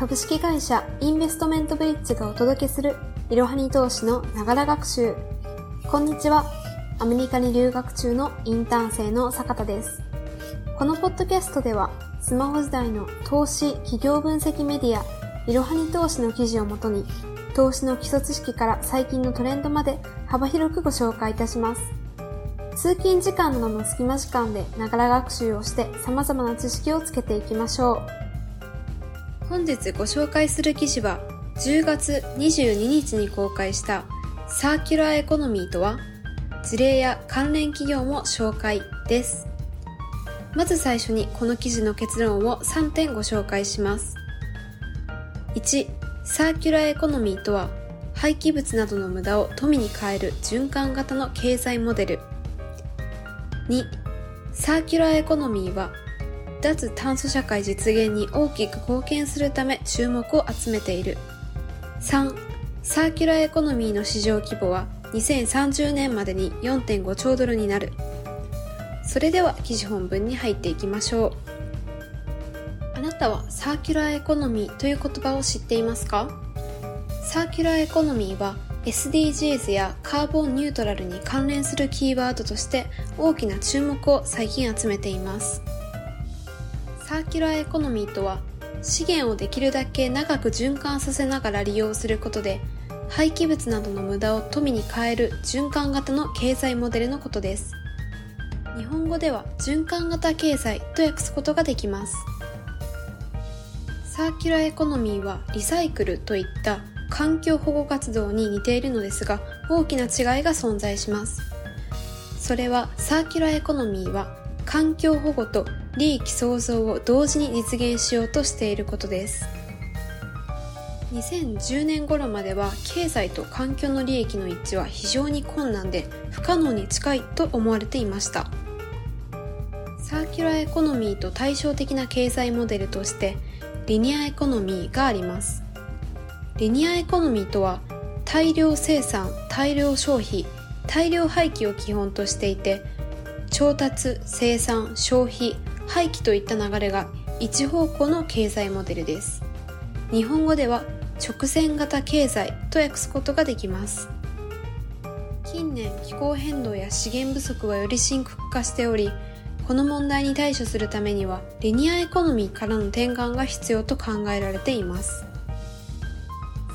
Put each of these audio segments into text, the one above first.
株式会社インベストメントブリッジがお届けするいろはに投資のながら学習。こんにちは。アメリカに留学中のインターン生の坂田です。このポッドキャストではスマホ時代の投資企業分析メディアいろはに投資の記事をもとに投資の基礎知識から最近のトレンドまで幅広くご紹介いたします。通勤時間などの隙間時間でながら学習をして様々な知識をつけていきましょう。本日ご紹介する記事は10月22日に公開したサーキュラーエコノミーとは事例や関連企業も紹介です。まず最初にこの記事の結論を3点ご紹介します。1、サーキュラーエコノミーとは廃棄物などの無駄を富に変える循環型の経済モデル。2サーキュラーエコノミーは脱炭素社会実現に大きく貢献するため注目を集めている。3サーキュラーエコノミーの市場規模は2030年までに4.5兆ドルになる。それでは記事本文に入っていきましょう。あなたはサーキュラーエコノミーという言葉を知っていますか？サーキュラーエコノミーは SDGs やカーボンニュートラルに関連するキーワードとして大きな注目を最近集めています。サーキュラーエコノミーとは資源をできるだけ長く循環させながら利用することで廃棄物などの無駄を富に変える循環型の経済モデルのことです。日本語では循環型経済と訳すことができます。サーキュラーエコノミーはリサイクルといった環境保護活動に似ているのですが大きな違いが存在します。それはサーキュラーエコノミーは環境保護と利益創造を同時に実現しようとしていることです。2010年頃までは経済と環境の利益の一致は非常に困難で不可能に近いと思われていました。サーキュラーエコノミーと対照的な経済モデルとしてリニアエコノミーがあります。リニアエコノミーとは大量生産大量消費大量廃棄を基本としていて調達生産消費廃棄といった流れが一方向の経済モデルです。日本語では直線型経済と訳すことができます。近年気候変動や資源不足はより深刻化しておりこの問題に対処するためにはリニアエコノミーからの転換が必要と考えられています。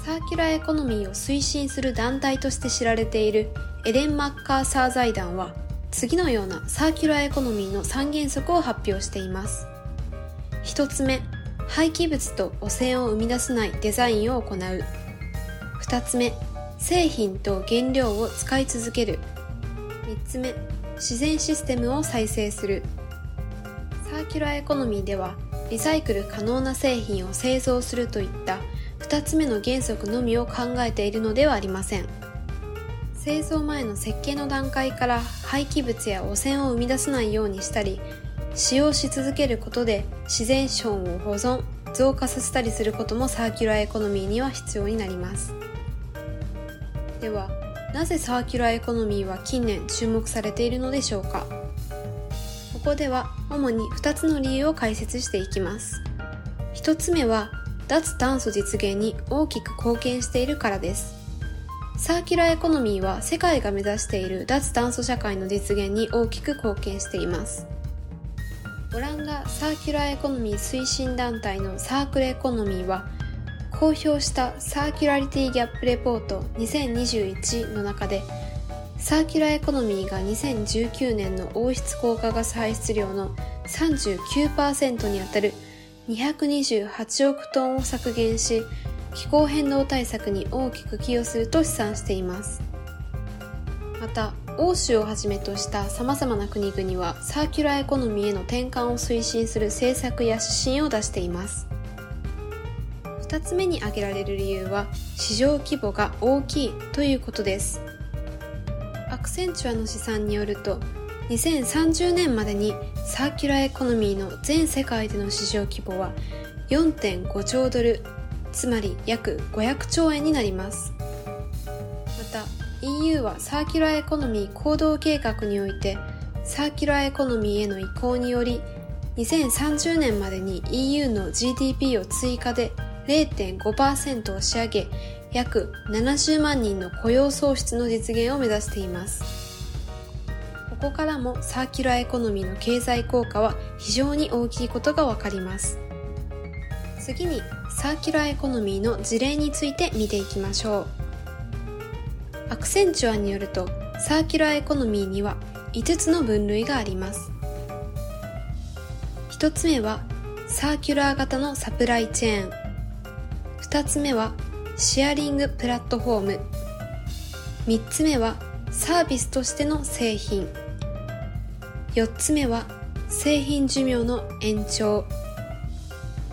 サーキュラーエコノミーを推進する団体として知られているエレン・マッカーサー財団は次のようなサーキュラーエコノミーの3原則を発表しています。1つ目廃棄物と汚染を生み出さないデザインを行う。2つ目製品と原料を使い続ける。3つ目自然システムを再生する。サーキュラーエコノミーではリサイクル可能な製品を製造するといった2つ目の原則のみを考えているのではありません。製造前の設計の段階から廃棄物や汚染を生み出さないようにしたり使用し続けることで自然資本を保存増加させたりすることもサーキュラーエコノミーには必要になります。ではなぜサーキュラーエコノミーは近年注目されているのでしょうか？ここでは主に2つの理由を解説していきます。1つ目は脱炭素実現に大きく貢献しているからです。サーキュラーエコノミーは世界が目指している脱炭素社会の実現に大きく貢献しています。オランダサーキュラーエコノミー推進団体のサークルエコノミーは公表したサーキュラリティギャップレポート2021の中でサーキュラーエコノミーが2019年の温室効果ガス排出量の39%にあたる228億トンを削減し気候変動対策に大きく寄与すると試算しています。また欧州をはじめとした様々な国々はサーキュラーエコノミーへの転換を推進する政策や指針を出しています。2つ目に挙げられる理由は市場規模が大きいということです。アクセンチュアの試算によると2030年までにサーキュラーエコノミーの全世界での市場規模は4.5兆ドルつまり約500兆円になります。また EU はサーキュラーエコノミー行動計画においてサーキュラーエコノミーへの移行により2030年までに EU の GDP を追加で0.5%押し上げ約70万人の雇用創出の実現を目指しています。ここからもサーキュラーエコノミーの経済効果は非常に大きいことがわかります。次にサーキュラーエコノミーの事例について見ていきましょう。アクセンチュアによるとサーキュラーエコノミーには5つの分類があります。1つ目はサーキュラー型のサプライチェーン。2つ目はシェアリングプラットフォーム。3つ目はサービスとしての製品。4つ目は製品寿命の延長。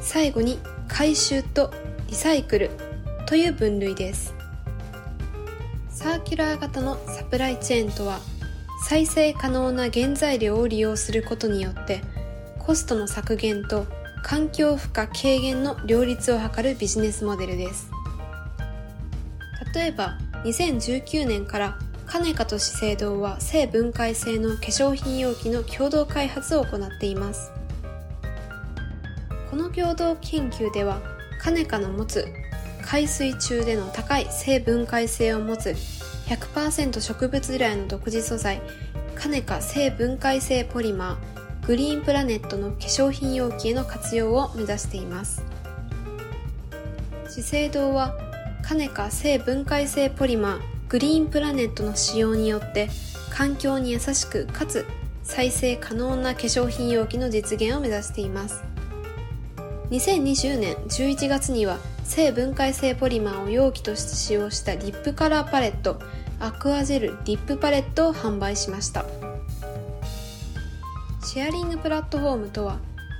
最後に回収とリサイクルという分類です。サーキュラー型のサプライチェーンとは再生可能な原材料を利用することによってコストの削減と環境負荷軽減の両立を図るビジネスモデルです。例えば2019年から金かと資生堂は性分解性の化粧品容器の共同開発を行っています。の共同研究では金かの持つ海水中での高い性分解性を持つ100%植物由来の独自素材カネカ性分解性ポリマーグリーンプラネットの化粧品容器への活用を目指しています。資生堂はカネカ性分解性ポリマーグリーンプラネットの使用によって環境に優しくかつ再生可能な化粧品容器の実現を目指しています。2020年11月には生分解性ポリマーを容器として使用したリップカラーパレットアクアジェルリップパレットを販売しました。シェアリングプラットフォームとは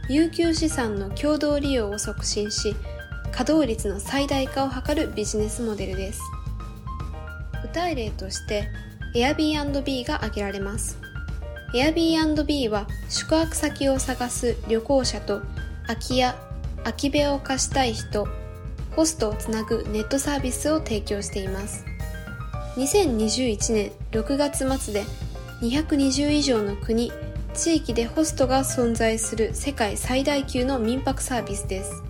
遊休資産の共同利用を促進し稼働率の最大化を図るビジネスモデルです。具体例として Airbnb が挙げられます。Airbnb は宿泊先を探す旅行者と空き家空き部屋を貸したい人ホストをつなぐネットサービスを提供しています。2021年6月末で220以上の国地域でホストが存在する世界最大級の民泊サービスです。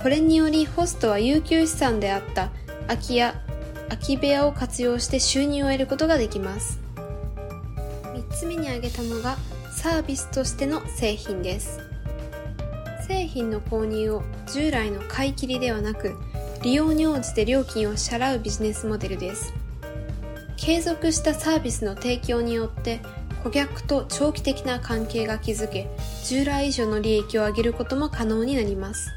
これによりホストは有給資産であった空き家空き部屋を活用して収入を得ることができます。3つ目に挙げたのがサービスとしての製品です。製品の購入を従来の買い切りではなく利用に応じて料金を支払うビジネスモデルです。継続したサービスの提供によって顧客と長期的な関係が築け従来以上の利益を上げることも可能になります。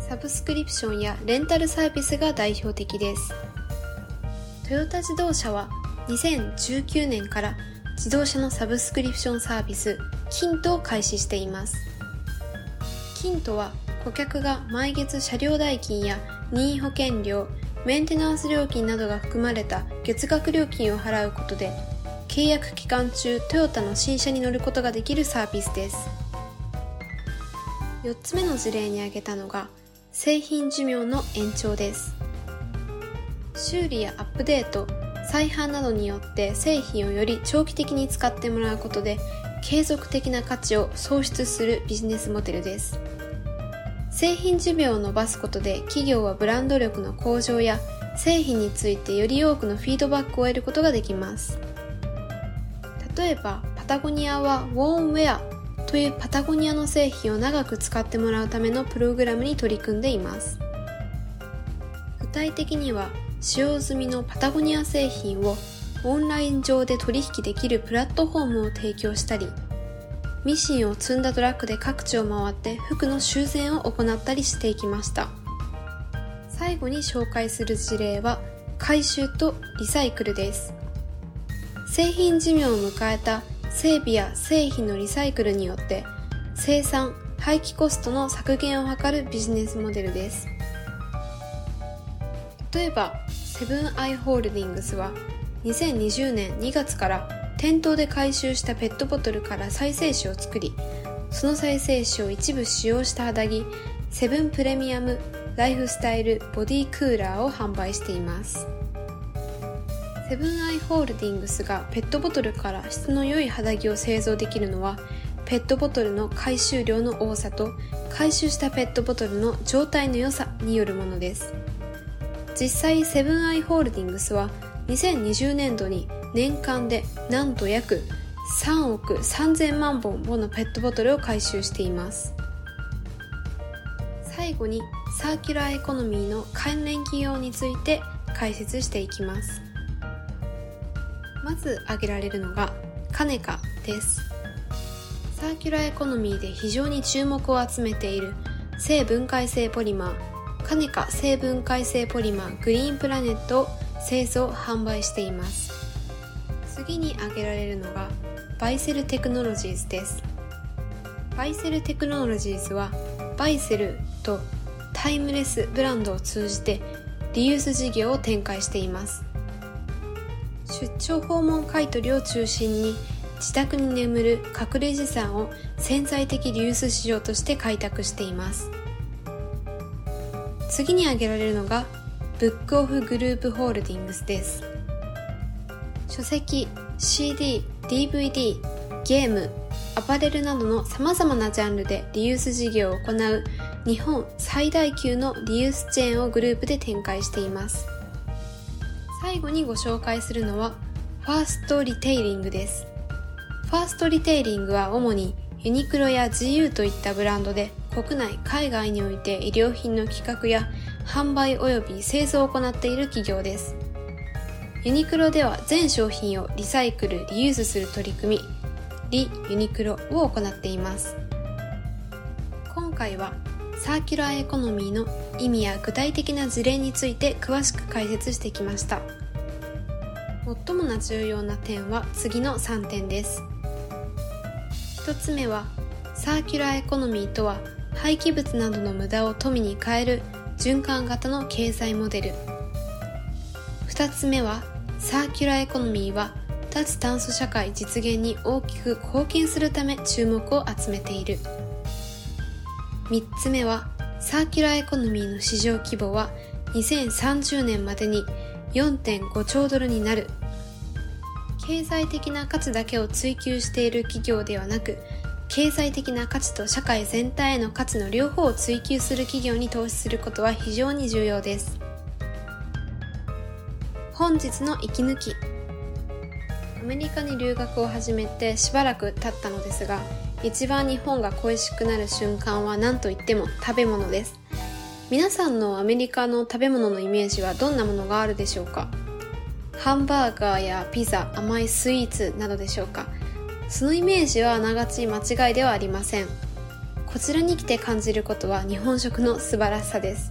サブスクリプションやレンタルサービスが代表的です。トヨタ自動車は2019年から自動車のサブスクリプションサービスキントを開始しています。キントは顧客が毎月車両代金や任意保険料メンテナンス料金などが含まれた月額料金を払うことで契約期間中トヨタの新車に乗ることができるサービスです。4つ目の事例に挙げたのが製品寿命の延長です。修理やアップデート再販などによって製品をより長期的に使ってもらうことで継続的な価値を創出するビジネスモデルです。製品寿命を伸ばすことで企業はブランド力の向上や製品についてより多くのフィードバックを得ることができます。例えばパタゴニアはウォーンウェアというパタゴニアの製品を長く使ってもらうためのプログラムに取り組んでいます。具体的には使用済みのパタゴニア製品をオンライン上で取引できるプラットフォームを提供したりミシンを積んだトラックで各地を回って服の修繕を行ったりしていきました。最後に紹介する事例は回収とリサイクルです。製品寿命を迎えた整備や製品のリサイクルによって生産廃棄コストの削減を図るビジネスモデルです。例えばセブンアイ・ホールディングスは2020年2月から店頭で回収したペットボトルから再生紙を作りその再生紙を一部使用した肌着セブンプレミアムライフスタイルボディクーラーを販売しています。セブンアイ・ホールディングスがペットボトルから質の良い肌着を製造できるのはペットボトルの回収量の多さと回収したペットボトルの状態の良さによるものです。実際セブンアイ・ホールディングスは2020年度に年間でなんと約3億3000万本ものペットボトルを回収しています。最後にサーキュラーエコノミーの関連企業について解説していきます。まず挙げられるのがカネカです。サーキュラーエコノミーで非常に注目を集めている生分解性ポリマーカネカ生分解性ポリマーグリーンプラネットを製造販売しています。次に挙げられるのがバイセルテクノロジーズです。バイセルテクノロジーズはバイセルとタイムレスブランドを通じてリユース事業を展開しています。出張訪問買取を中心に自宅に眠る隠れ資産を潜在的リユース市場として開拓しています。次に挙げられるのがブックオフグループホールディングスです書籍 CD、DVD、ゲーム、アパレルなどの様々なジャンルでリユース事業を行う日本最大級のリユースチェーンをグループで展開しています。最後にご紹介するのはファーストリテイリングです。ファーストリテイリングは主にユニクロや GU といったブランドで国内海外において衣料品の企画や販売及び製造を行っている企業です。ユニクロでは全商品をリサイクル・リユースする取り組みリ・ユニクロを行っています。今回はサーキュラーエコノミーの意味や具体的な事例について詳しく解説してきました。最もな重要な点は次の3点です。1つ目はサーキュラーエコノミーとは廃棄物などの無駄を富に変える循環型の経済モデル。2つ目はサーキュラーエコノミーは脱炭素社会実現に大きく貢献するため注目を集めている。3つ目はサーキュラーエコノミーの市場規模は2030年までに4.5兆ドルになる。経済的な価値だけを追求している企業ではなく経済的な価値と社会全体への価値の両方を追求する企業に投資することは非常に重要です。本日の息抜き。アメリカに留学を始めてしばらく経ったのですが一番日本が恋しくなる瞬間は何といっても食べ物です。皆さんのアメリカの食べ物のイメージはどんなものがあるでしょうか？ハンバーガーやピザ甘いスイーツなどでしょうか？そのイメージはあながち間違いではありません。こちらに来て感じることは日本食の素晴らしさです。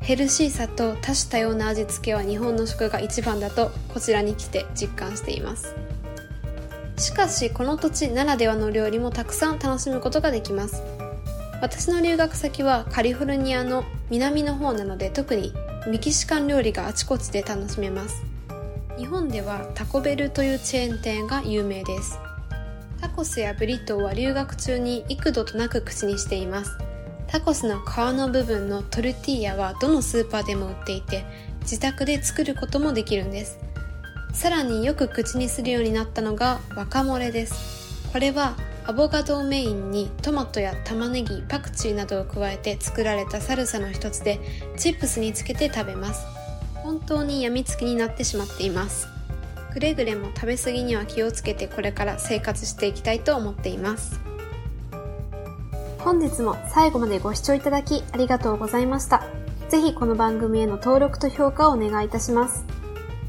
ヘルシーさと多種多様な味付けは日本の食が一番だとこちらに来て実感しています。しかしこの土地ならではの料理もたくさん楽しむことができます。私の留学先はカリフォルニアの南の方なので特にメキシカン料理があちこちで楽しめます。日本ではタコベルというチェーン店が有名です。タコスやブリトーは留学中に幾度となく口にしています。タコスの皮の部分のトルティーヤはどのスーパーでも売っていて自宅で作ることもできるんです。さらによく口にするようになったのがワカモレです。これはアボカドをメインにトマトや玉ねぎパクチーなどを加えて作られたサルサの一つでチップスにつけて食べます。本当に病みつきになってしまっています。くれぐれも食べ過ぎには気をつけてこれから生活していきたいと思っています本日も最後までご視聴いただきありがとうございましたぜひこの番組への登録と評価をお願いいたします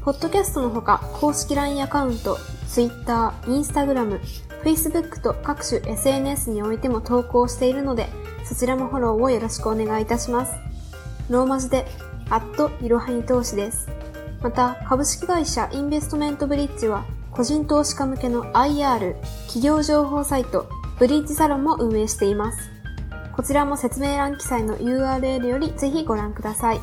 ポッドキャストのほか公式 LINE アカウント、Twitter、Instagram、Facebook と各種 SNS においても投稿しているので、そちらもフォローをよろしくお願いいたします。ローマ字で、アットいろはに投資です。また、株式会社インベストメントブリッジは、個人投資家向けの IR、企業情報サイト、ブリッジサロンも運営しています。こちらも説明欄記載の URL よりぜひご覧ください。